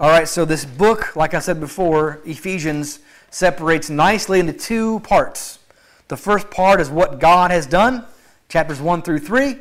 All right, so this book, like I said before, Ephesians, separates nicely into two parts. The first part is what God has done, chapters 1 through 3.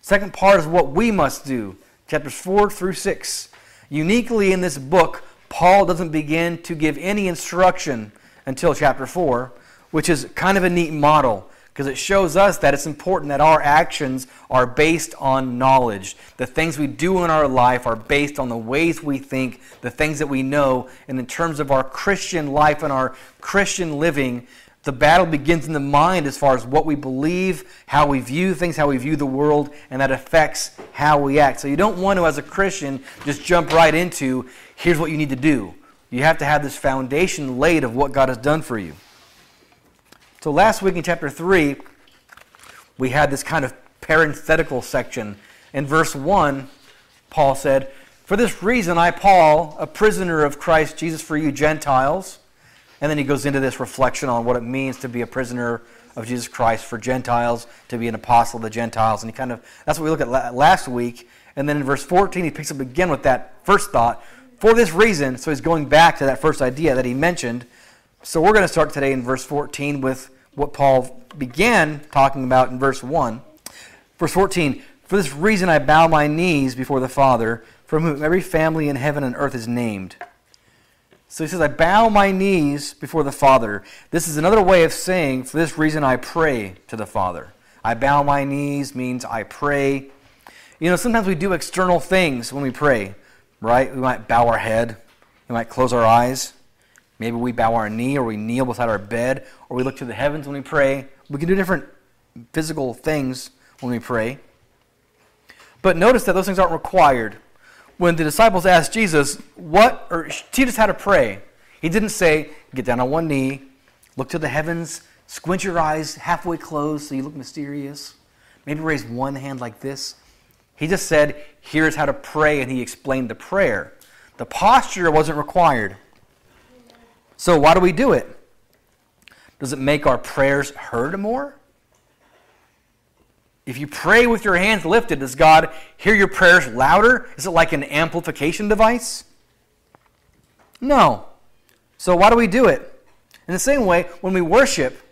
Second part is what we must do, chapters 4 through 6. Uniquely in this book, Paul doesn't begin to give any instruction until chapter 4, which is kind of a neat model because it shows us that it's important that our actions are based on knowledge. The things we do in our life are based on the ways we think, the things that we know, and in terms of our Christian life and our Christian living, the battle begins in the mind as far as what we believe, how we view things, how we view the world, and that affects how we act. So you don't want to, as a Christian, just jump right into here's what you need to do. You have to have this foundation laid of what God has done for you. So last week in chapter 3, we had this kind of parenthetical section. In verse 1, Paul said, For this reason, I, Paul, a prisoner of Christ Jesus for you Gentiles. And then he goes into this reflection on what it means to be a prisoner of Jesus Christ for Gentiles, to be an apostle of the Gentiles. And he kind of, that's what we looked at last week. And then in verse 14, he picks up again with that first thought. For this reason, so he's going back to that first idea that he mentioned. So we're going to start today in verse 14 with what Paul began talking about in verse 1. Verse 14 For this reason I bow my knees before the Father, from whom every family in heaven and earth is named. So he says, I bow my knees before the Father. This is another way of saying, For this reason I pray to the Father. I bow my knees means I pray. You know, sometimes we do external things when we pray, right? We might bow our head, we might close our eyes. Maybe we bow our knee or we kneel beside our bed or we look to the heavens when we pray. We can do different physical things when we pray. But notice that those things aren't required. When the disciples asked Jesus, what, or teach us how to pray, he didn't say, get down on one knee, look to the heavens, squint your eyes halfway closed so you look mysterious, maybe raise one hand like this. He just said, here's how to pray, and he explained the prayer. The posture wasn't required. So, why do we do it? Does it make our prayers heard more? If you pray with your hands lifted, does God hear your prayers louder? Is it like an amplification device? No. So, why do we do it? In the same way, when we worship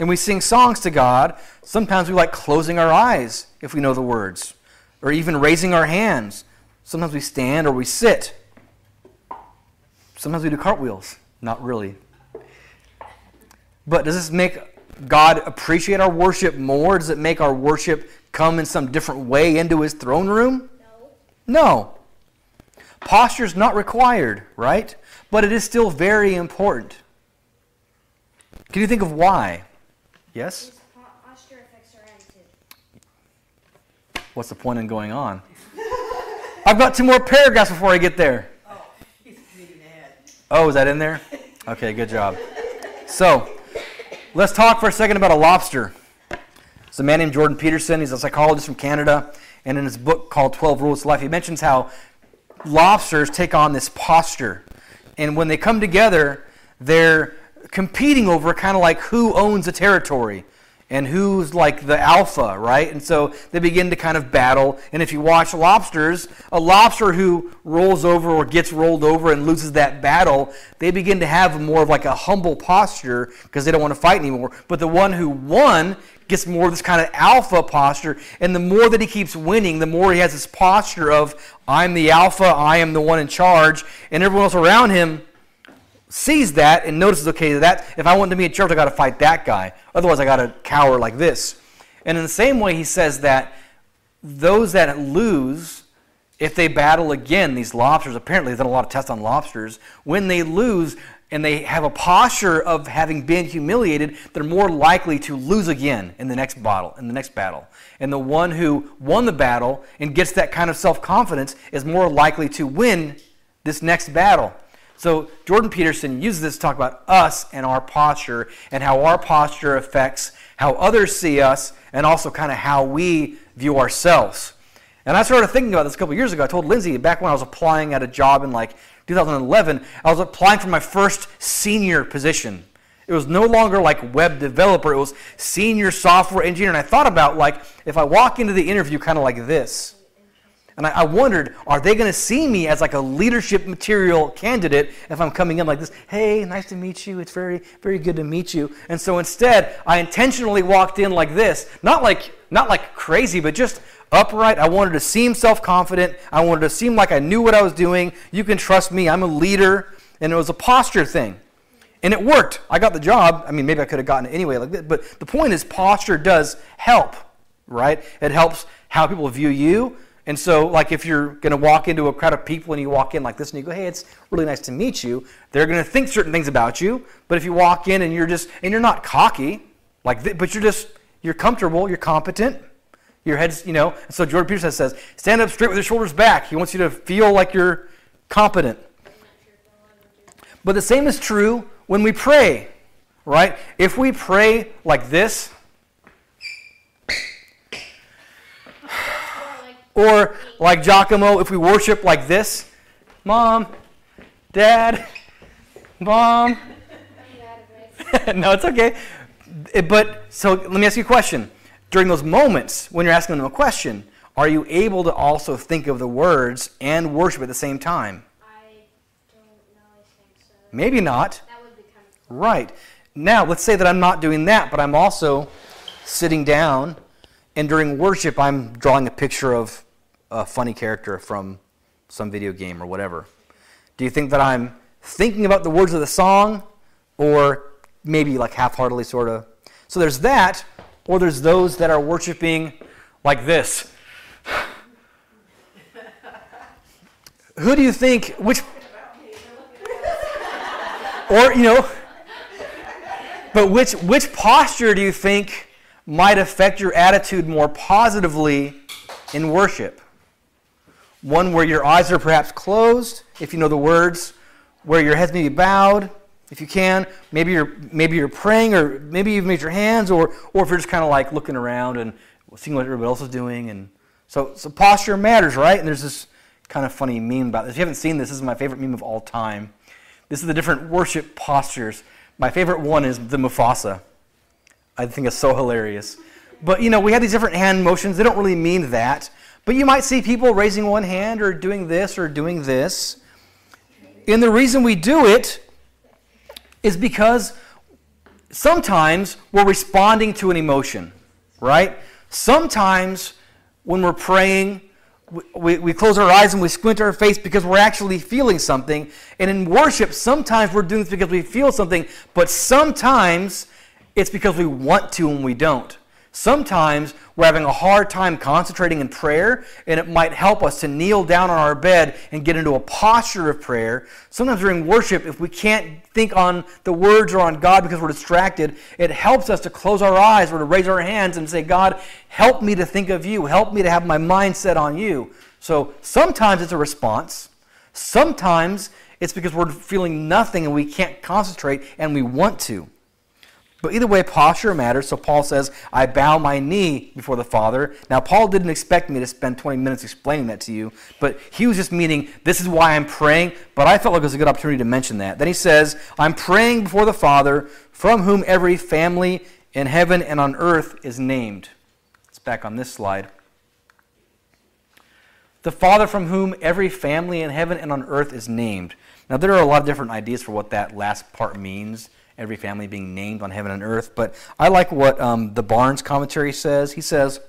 and we sing songs to God, sometimes we like closing our eyes if we know the words, or even raising our hands. Sometimes we stand or we sit. Sometimes we do cartwheels. Not really. But does this make God appreciate our worship more? Does it make our worship come in some different way into his throne room? No. No. Posture is not required, right? But it is still very important. Can you think of why? Yes? Posture affects our attitude. What's the point in going on? I've got two more paragraphs before I get there. Oh, is that in there? Okay, good job. So, let's talk for a second about a lobster. It's a man named Jordan Peterson. He's a psychologist from Canada. And in his book called 12 Rules to Life, he mentions how lobsters take on this posture. And when they come together, they're competing over kind of like who owns a territory and who's like the alpha, right? And so they begin to kind of battle. And if you watch lobsters, a lobster who rolls over or gets rolled over and loses that battle, they begin to have more of like a humble posture because they don't want to fight anymore. But the one who won gets more of this kind of alpha posture. And the more that he keeps winning, the more he has this posture of, I'm the alpha, I am the one in charge. And everyone else around him sees that and notices, okay, that if I want to be in church, I got to fight that guy. Otherwise, I got to cower like this. And in the same way, he says that those that lose, if they battle again, these lobsters, apparently they've done a lot of tests on lobsters, when they lose and they have a posture of having been humiliated, they're more likely to lose again in the next battle, in the next battle. And the one who won the battle and gets that kind of self-confidence is more likely to win this next battle. So Jordan Peterson uses this to talk about us and our posture and how our posture affects how others see us and also kind of how we view ourselves. And I started thinking about this a couple years ago. I told Lindsay back when I was applying at a job in like 2011, I was applying for my first senior position. It was no longer like web developer, it was senior software engineer. And I thought about like if I walk into the interview kind of like this, And I, I wondered, are they going to see me as like a leadership material candidate if I'm coming in like this? Hey, nice to meet you. It's very, very good to meet you. And so instead, I intentionally walked in like this, not like, not like crazy, but just upright. I wanted to seem self confident. I wanted to seem like I knew what I was doing. You can trust me. I'm a leader. And it was a posture thing. And it worked. I got the job. I mean, maybe I could have gotten it anyway like that. But the point is, posture does help, right? It helps how people view you. And so, like, if you're going to walk into a crowd of people and you walk in like this and you go, hey, it's really nice to meet you, they're going to think certain things about you. But if you walk in and you're just, and you're not cocky, like, but you're just, you're comfortable, you're competent, your head's, you know. And so Jordan Peterson says, stand up straight with your shoulders back. He wants you to feel like you're competent. But the same is true when we pray, right? If we pray like this, or like Giacomo, if we worship like this, Mom, Dad, Mom. no, it's okay. But so let me ask you a question. During those moments when you're asking them a question, are you able to also think of the words and worship at the same time? Maybe not. Right. Now, let's say that I'm not doing that, but I'm also sitting down, and during worship, I'm drawing a picture of a funny character from some video game or whatever. Do you think that I'm thinking about the words of the song, or maybe like half heartedly, sort of? So there's that, or there's those that are worshiping like this. Who do you think, which or, you know, but which, which posture do you think might affect your attitude more positively in worship? One where your eyes are perhaps closed, if you know the words, where your head's maybe bowed, if you can. Maybe you're, maybe you're praying, or maybe you've made your hands, or, or if you're just kind of like looking around and seeing what everybody else is doing. And so, so posture matters, right? And there's this kind of funny meme about this. If you haven't seen this, this is my favorite meme of all time. This is the different worship postures. My favorite one is the Mufasa. I think it's so hilarious. But you know, we have these different hand motions. They don't really mean that. But you might see people raising one hand or doing this or doing this. And the reason we do it is because sometimes we're responding to an emotion, right? Sometimes when we're praying, we, we close our eyes and we squint our face because we're actually feeling something. And in worship, sometimes we're doing this because we feel something, but sometimes it's because we want to and we don't. Sometimes we're having a hard time concentrating in prayer, and it might help us to kneel down on our bed and get into a posture of prayer. Sometimes during worship, if we can't think on the words or on God because we're distracted, it helps us to close our eyes or to raise our hands and say, God, help me to think of you. Help me to have my mind set on you. So sometimes it's a response. Sometimes it's because we're feeling nothing and we can't concentrate and we want to. But either way, posture matters. So Paul says, I bow my knee before the Father. Now, Paul didn't expect me to spend 20 minutes explaining that to you, but he was just meaning, this is why I'm praying. But I felt like it was a good opportunity to mention that. Then he says, I'm praying before the Father, from whom every family in heaven and on earth is named. It's back on this slide. The Father from whom every family in heaven and on earth is named. Now, there are a lot of different ideas for what that last part means every family being named on heaven and earth. But I like what um, the Barnes commentary says. He says,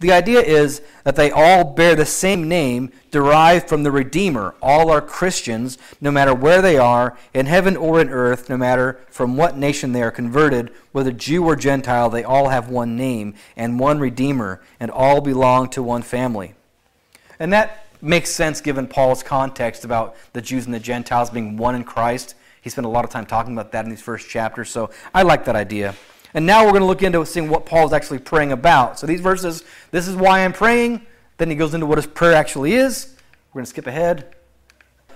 the idea is that they all bear the same name derived from the Redeemer. All are Christians, no matter where they are, in heaven or in earth, no matter from what nation they are converted, whether Jew or Gentile, they all have one name and one Redeemer, and all belong to one family. And that makes sense given Paul's context about the Jews and the Gentiles being one in Christ. He spent a lot of time talking about that in these first chapters, so I like that idea. And now we're going to look into seeing what Paul is actually praying about. So these verses, this is why I'm praying. Then he goes into what his prayer actually is. We're going to skip ahead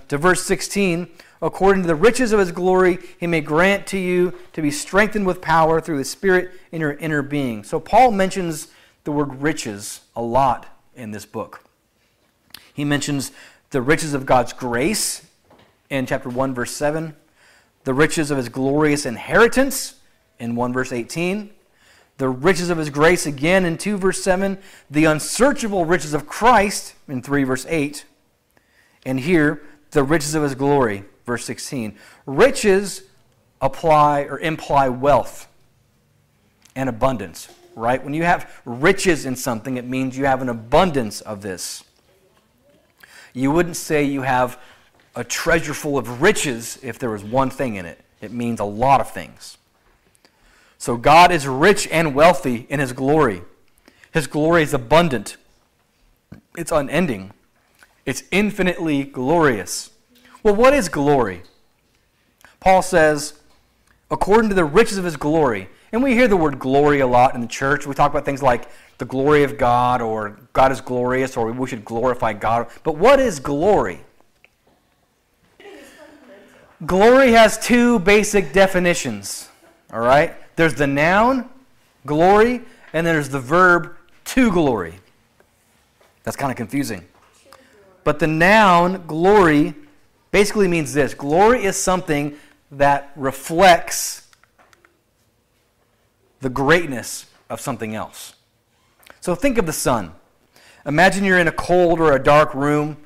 to verse 16. According to the riches of his glory, he may grant to you to be strengthened with power through the Spirit in your inner being. So Paul mentions the word riches a lot in this book. He mentions the riches of God's grace in chapter 1, verse 7 the riches of his glorious inheritance in 1 verse 18, The riches of his grace again in 2 verse 7. The unsearchable riches of Christ in 3 verse 8. And here, the riches of his glory, verse 16. Riches apply or imply wealth and abundance, right? When you have riches in something, it means you have an abundance of this. You wouldn't say you have a treasure full of riches if there was one thing in it. It means a lot of things. So God is rich and wealthy in his glory. His glory is abundant. It's unending. It's infinitely glorious. Well, what is glory? Paul says, according to the riches of his glory. And we hear the word glory a lot in the church. We talk about things like the glory of God or God is glorious or we should glorify God. But what is glory? Glory has two basic definitions. All right? There's the noun, glory, and there's the verb to glory. That's kind of confusing. But the noun, glory, basically means this glory is something that reflects the greatness of something else. So think of the sun. Imagine you're in a cold or a dark room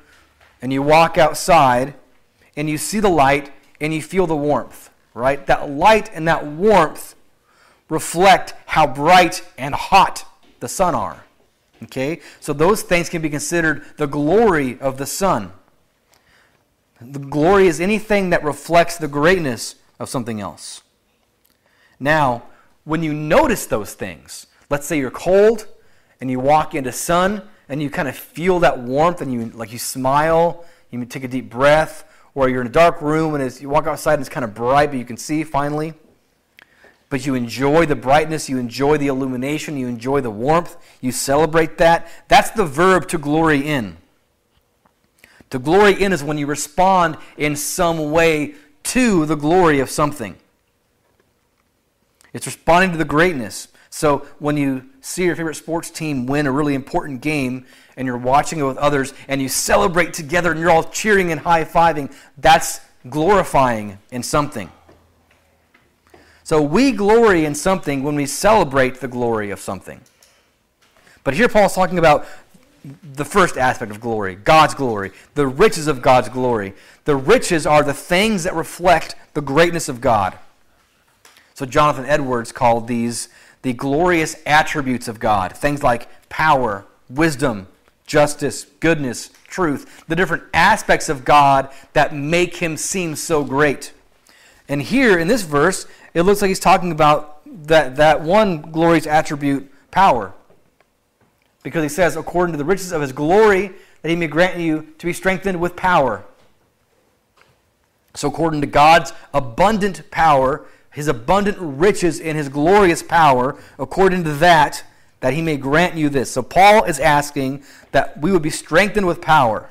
and you walk outside and you see the light and you feel the warmth, right? That light and that warmth reflect how bright and hot the sun are. Okay? So those things can be considered the glory of the sun. The glory is anything that reflects the greatness of something else. Now, when you notice those things, let's say you're cold and you walk into sun and you kind of feel that warmth and you like you smile, you take a deep breath, or you're in a dark room and as you walk outside and it's kind of bright, but you can see finally. But you enjoy the brightness, you enjoy the illumination, you enjoy the warmth, you celebrate that. That's the verb to glory in. To glory in is when you respond in some way to the glory of something. It's responding to the greatness. So when you see your favorite sports team win a really important game and you're watching it with others and you celebrate together and you're all cheering and high fiving, that's glorifying in something. So we glory in something when we celebrate the glory of something. But here Paul's talking about the first aspect of glory God's glory, the riches of God's glory. The riches are the things that reflect the greatness of God. So Jonathan Edwards called these the glorious attributes of God things like power, wisdom, justice, goodness, truth, the different aspects of God that make him seem so great. And here in this verse, it looks like he's talking about that, that one glorious attribute, power. Because he says, according to the riches of his glory, that he may grant you to be strengthened with power. So, according to God's abundant power, his abundant riches in his glorious power, according to that, that he may grant you this. So, Paul is asking that we would be strengthened with power.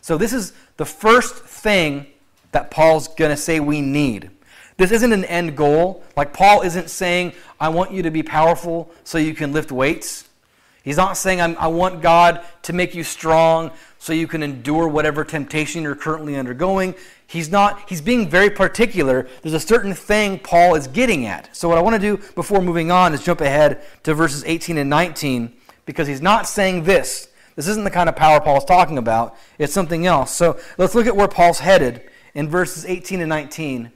So, this is the first thing that Paul's going to say we need. This isn't an end goal. Like, Paul isn't saying, I want you to be powerful so you can lift weights. He's not saying, i want God to make you strong so you can endure whatever temptation you're currently undergoing. He's not, he's being very particular. There's a certain thing Paul is getting at. So, what I want to do before moving on is jump ahead to verses 18 and 19 because he's not saying this. This isn't the kind of power Paul's talking about, it's something else. So, let's look at where Paul's headed in verses 18 and 19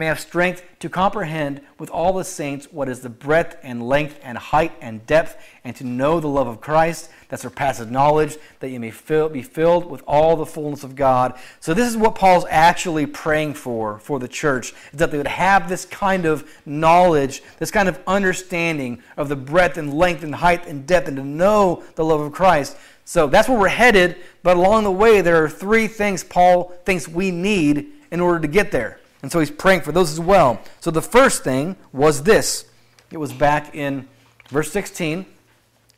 may have strength to comprehend with all the saints what is the breadth and length and height and depth, and to know the love of Christ that surpasses knowledge, that you may fill, be filled with all the fullness of God. So, this is what Paul's actually praying for for the church, is that they would have this kind of knowledge, this kind of understanding of the breadth and length and height and depth, and to know the love of Christ. So, that's where we're headed, but along the way, there are three things Paul thinks we need in order to get there. And so he's praying for those as well. So the first thing was this it was back in verse 16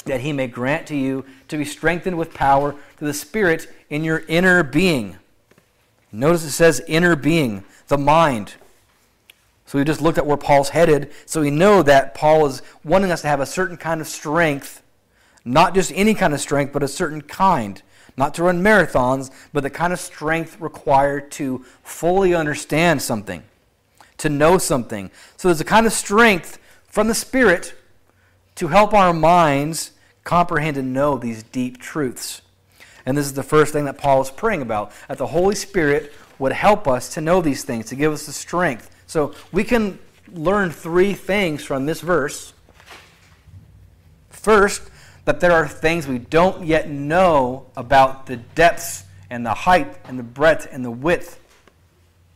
that he may grant to you to be strengthened with power through the Spirit in your inner being. Notice it says inner being, the mind. So we just looked at where Paul's headed. So we know that Paul is wanting us to have a certain kind of strength, not just any kind of strength, but a certain kind not to run marathons, but the kind of strength required to fully understand something, to know something. So there's a kind of strength from the Spirit to help our minds comprehend and know these deep truths. And this is the first thing that Paul is praying about that the Holy Spirit would help us to know these things, to give us the strength. So we can learn three things from this verse. First, that there are things we don't yet know about the depths and the height and the breadth and the width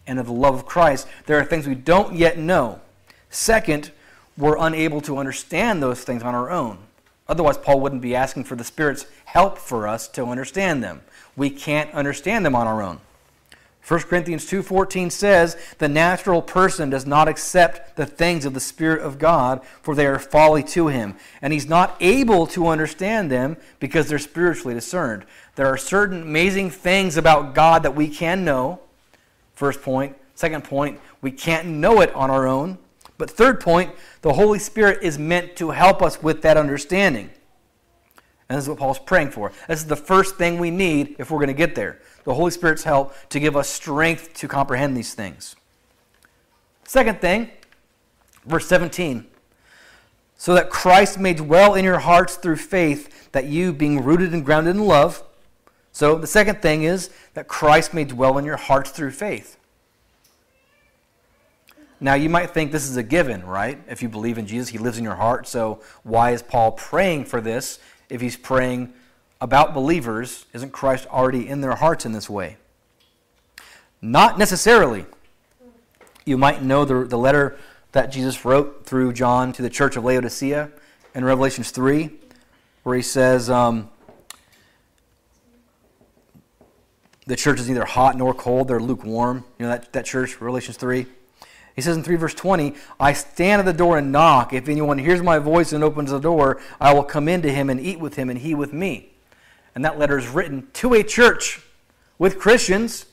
and of the love of Christ. There are things we don't yet know. Second, we're unable to understand those things on our own. Otherwise, Paul wouldn't be asking for the Spirit's help for us to understand them. We can't understand them on our own. 1 Corinthians 2:14 says, "The natural person does not accept the things of the spirit of God, for they are folly to him, and he's not able to understand them because they're spiritually discerned." There are certain amazing things about God that we can know. First point, second point, we can't know it on our own. But third point, the Holy Spirit is meant to help us with that understanding. And this is what Paul's praying for. This is the first thing we need if we're going to get there the Holy Spirit's help to give us strength to comprehend these things. Second thing, verse 17. So that Christ may dwell in your hearts through faith, that you, being rooted and grounded in love. So the second thing is that Christ may dwell in your hearts through faith. Now, you might think this is a given, right? If you believe in Jesus, he lives in your heart. So, why is Paul praying for this if he's praying about believers, isn't Christ already in their hearts in this way? Not necessarily. You might know the, the letter that Jesus wrote through John to the church of Laodicea in Revelations 3, where he says, um, The church is neither hot nor cold, they're lukewarm. You know that, that church, Revelations 3? He says in 3 verse 20, I stand at the door and knock. If anyone hears my voice and opens the door, I will come into him and eat with him and he with me. And that letter is written to a church with Christians,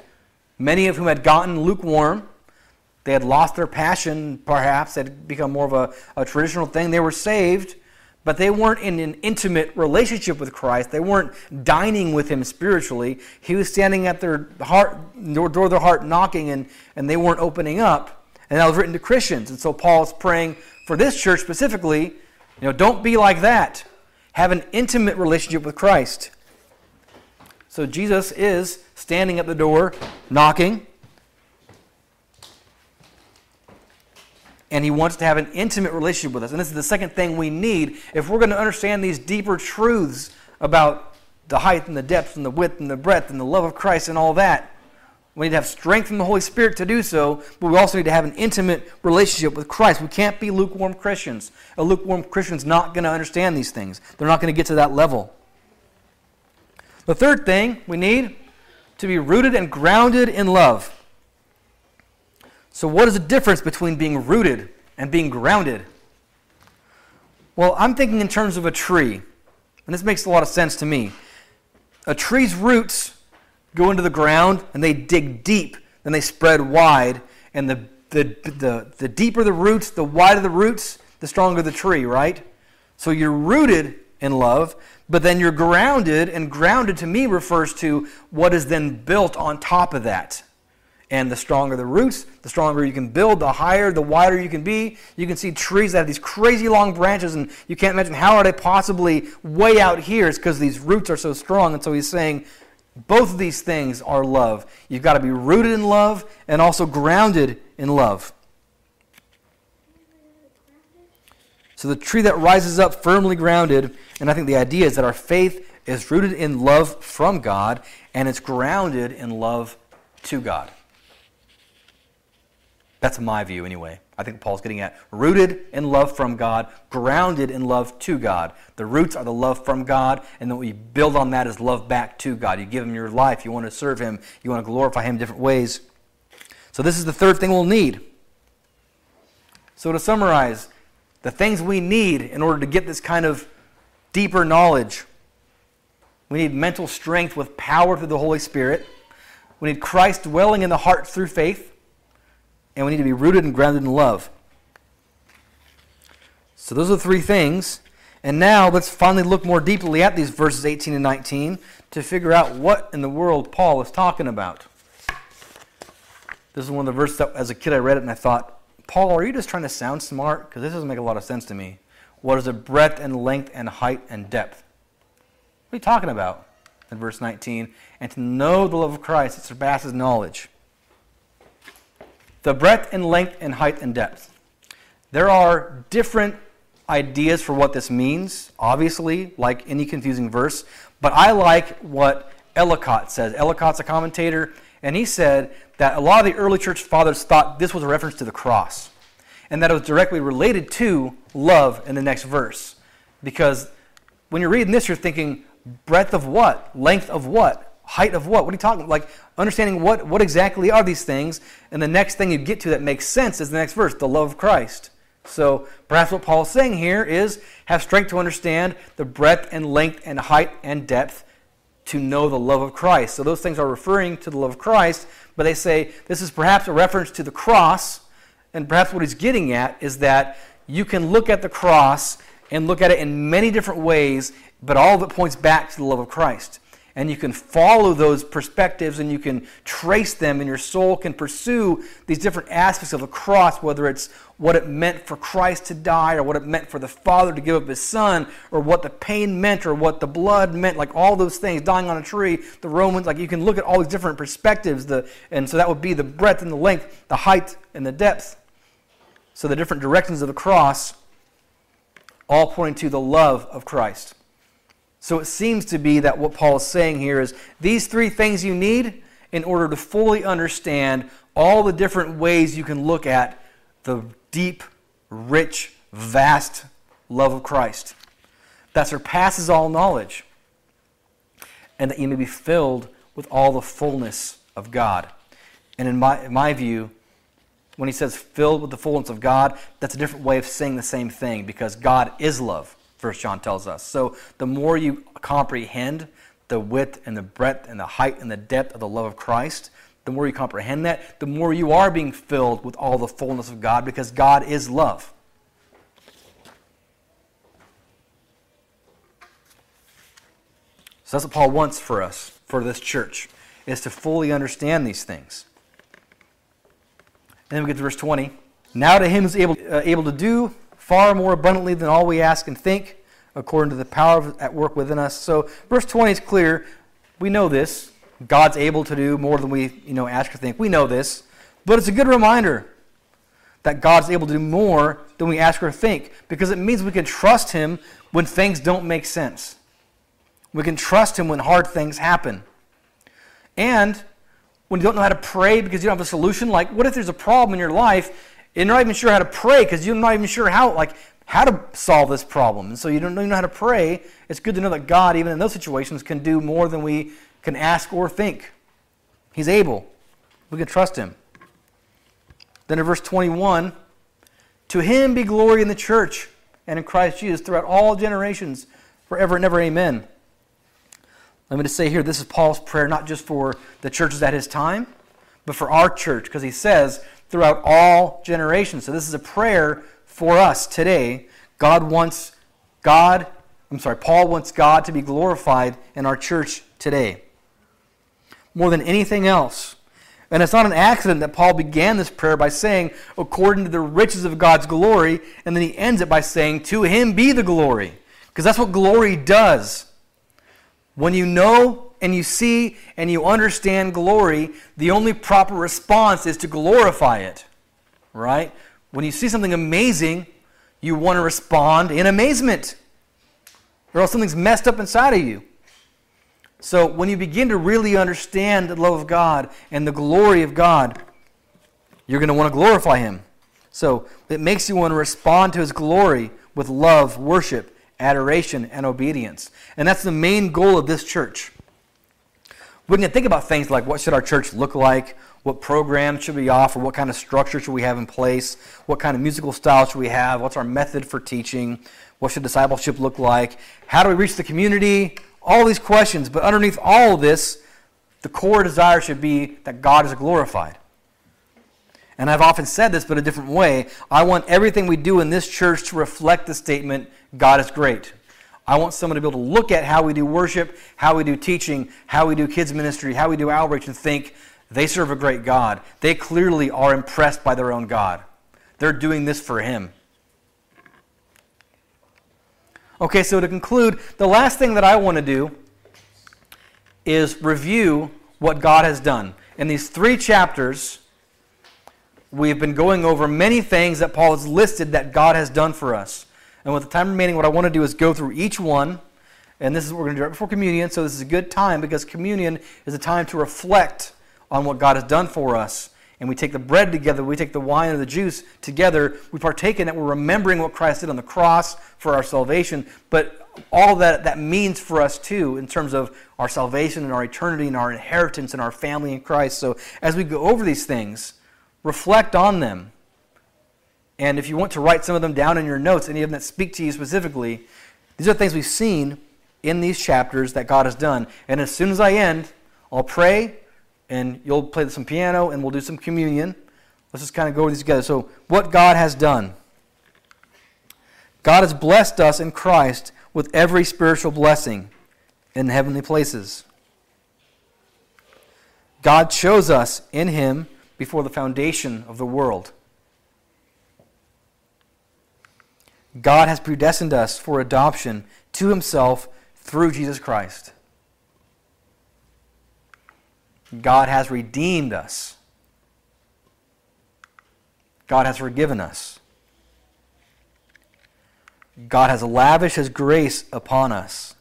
many of whom had gotten lukewarm. They had lost their passion, perhaps, had become more of a, a traditional thing. They were saved, but they weren't in an intimate relationship with Christ. They weren't dining with Him spiritually. He was standing at their heart, door of their heart, knocking, and, and they weren't opening up. And that was written to Christians. And so Paul is praying for this church specifically. You know, don't be like that. Have an intimate relationship with Christ. So Jesus is standing at the door, knocking. And he wants to have an intimate relationship with us. And this is the second thing we need if we're going to understand these deeper truths about the height and the depth and the width and the breadth and the love of Christ and all that. We need to have strength from the Holy Spirit to do so, but we also need to have an intimate relationship with Christ. We can't be lukewarm Christians. A lukewarm Christian's not going to understand these things. They're not going to get to that level. The third thing we need to be rooted and grounded in love. So, what is the difference between being rooted and being grounded? Well, I'm thinking in terms of a tree, and this makes a lot of sense to me. A tree's roots go into the ground and they dig deep, then they spread wide, and the, the, the, the deeper the roots, the wider the roots, the stronger the tree, right? So you're rooted in love, but then you're grounded, and grounded to me refers to what is then built on top of that. And the stronger the roots, the stronger you can build, the higher, the wider you can be. You can see trees that have these crazy long branches, and you can't imagine how are they possibly way out here. It's because these roots are so strong. And so he's saying both of these things are love. You've got to be rooted in love and also grounded in love. So the tree that rises up firmly grounded, and I think the idea is that our faith is rooted in love from God and it's grounded in love to God. That's my view, anyway. I think Paul's getting at rooted in love from God, grounded in love to God. The roots are the love from God, and then what you build on that is love back to God. You give Him your life, you want to serve Him, you want to glorify Him in different ways. So, this is the third thing we'll need. So, to summarize, the things we need in order to get this kind of deeper knowledge. We need mental strength with power through the Holy Spirit. We need Christ dwelling in the heart through faith. And we need to be rooted and grounded in love. So, those are the three things. And now let's finally look more deeply at these verses 18 and 19 to figure out what in the world Paul is talking about. This is one of the verses that, as a kid, I read it and I thought, Paul, are you just trying to sound smart? Because this doesn't make a lot of sense to me. what is the breadth and length and height and depth? What are you talking about? In verse 19, and to know the love of Christ that surpasses knowledge. The breadth and length and height and depth. There are different ideas for what this means, obviously, like any confusing verse, but I like what Ellicott says. Ellicott's a commentator, and he said that a lot of the early church fathers thought this was a reference to the cross, and that it was directly related to love in the next verse. Because when you're reading this, you're thinking, breadth of what? Length of what? Height of what? What are you talking Like understanding what, what exactly are these things, and the next thing you get to that makes sense is the next verse, the love of Christ. So perhaps what Paul is saying here is have strength to understand the breadth and length and height and depth to know the love of Christ. So those things are referring to the love of Christ, but they say this is perhaps a reference to the cross, and perhaps what he's getting at is that you can look at the cross and look at it in many different ways, but all of it points back to the love of Christ and you can follow those perspectives and you can trace them, and your soul can pursue these different aspects of the cross, whether it's what it meant for Christ to die, or what it meant for the Father to give up his Son, or what the pain meant, or what the blood meant, like all those things, dying on a tree, the Romans, like you can look at all these different perspectives, the, and so that would be the breadth and the length, the height and the depth. So the different directions of the cross, all pointing to the love of Christ. So it seems to be that what Paul is saying here is these three things you need in order to fully understand all the different ways you can look at the deep, rich, vast love of Christ that surpasses all knowledge, and that you may be filled with all the fullness of God. And in my, in my view, when he says filled with the fullness of God, that's a different way of saying the same thing because God is love. First John tells us. So the more you comprehend the width and the breadth and the height and the depth of the love of Christ, the more you comprehend that, the more you are being filled with all the fullness of God because God is love. So that's what Paul wants for us, for this church, is to fully understand these things. And then we get to verse 20. Now to him who is able, uh, able to do far more abundantly than all we ask and think, according to the power at work within us. So, verse 20 is clear. We know this. God's able to do more than we you know, ask or think. We know this. But it's a good reminder that God's able to do more than we ask or think because it means we can trust Him when things don't make sense. We can trust Him when hard things happen. And when you don't know how to pray because you don't have a solution, like what if there's a problem in your life you're not even sure how to pray because you're not even sure how, like, how to solve this problem. And so you don't even know how to pray. It's good to know that God, even in those situations, can do more than we can ask or think. He's able. We can trust Him. Then in verse 21, to Him be glory in the church and in Christ Jesus throughout all generations, forever and ever. Amen. Let me just say here this is Paul's prayer, not just for the churches at his time, but for our church, because he says, throughout all generations. So this is a prayer for us today. God wants God, I'm sorry, Paul wants God to be glorified in our church today. More than anything else. And it's not an accident that Paul began this prayer by saying, according to the riches of God's glory, and then he ends it by saying, to him be the glory. Because that's what glory does. When you know and you see and you understand glory, the only proper response is to glorify it. Right? When you see something amazing, you want to respond in amazement, or else something's messed up inside of you. So when you begin to really understand the love of God and the glory of God, you're going to want to glorify Him. So it makes you want to respond to His glory with love, worship, adoration, and obedience. And that's the main goal of this church. We can think about things like what should our church look like? What programs should we offer? What kind of structure should we have in place? What kind of musical style should we have? What's our method for teaching? What should discipleship look like? How do we reach the community? All these questions. But underneath all of this, the core desire should be that God is glorified. And I've often said this, but a different way. I want everything we do in this church to reflect the statement God is great. I want someone to be able to look at how we do worship, how we do teaching, how we do kids' ministry, how we do outreach, and think they serve a great God. They clearly are impressed by their own God. They're doing this for Him. Okay, so to conclude, the last thing that I want to do is review what God has done. In these three chapters, we've been going over many things that Paul has listed that God has done for us. And with the time remaining, what I want to do is go through each one. And this is what we're going to do right before communion. So this is a good time because communion is a time to reflect on what God has done for us. And we take the bread together, we take the wine and the juice together, we partake in it, we're remembering what Christ did on the cross for our salvation. But all that that means for us too in terms of our salvation and our eternity and our inheritance and our family in Christ. So as we go over these things, reflect on them and if you want to write some of them down in your notes, any of them that speak to you specifically, these are things we've seen in these chapters that God has done. And as soon as I end, I'll pray, and you'll play some piano, and we'll do some communion. Let's just kind of go over these together. So, what God has done. God has blessed us in Christ with every spiritual blessing in the heavenly places. God chose us in Him before the foundation of the world. God has predestined us for adoption to himself through Jesus Christ. God has redeemed us. God has forgiven us. God has lavished his grace upon us.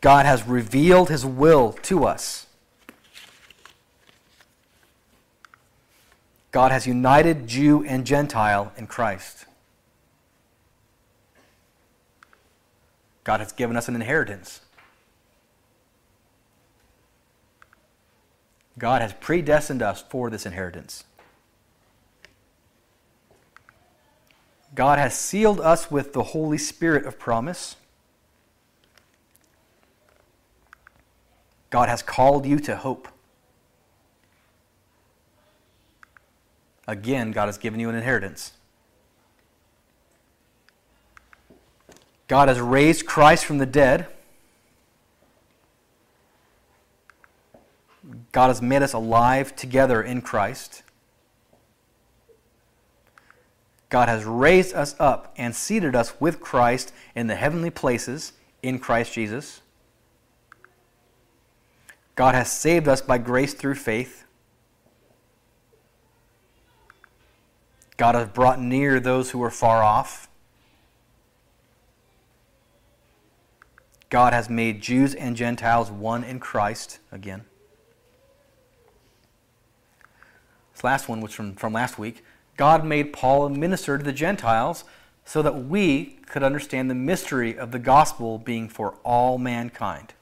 God has revealed his will to us. God has united Jew and Gentile in Christ. God has given us an inheritance. God has predestined us for this inheritance. God has sealed us with the Holy Spirit of promise. God has called you to hope. Again, God has given you an inheritance. God has raised Christ from the dead. God has made us alive together in Christ. God has raised us up and seated us with Christ in the heavenly places in Christ Jesus. God has saved us by grace through faith. God has brought near those who were far off. God has made Jews and Gentiles one in Christ again. This last one, was from, from last week, God made Paul a minister to the Gentiles so that we could understand the mystery of the gospel being for all mankind.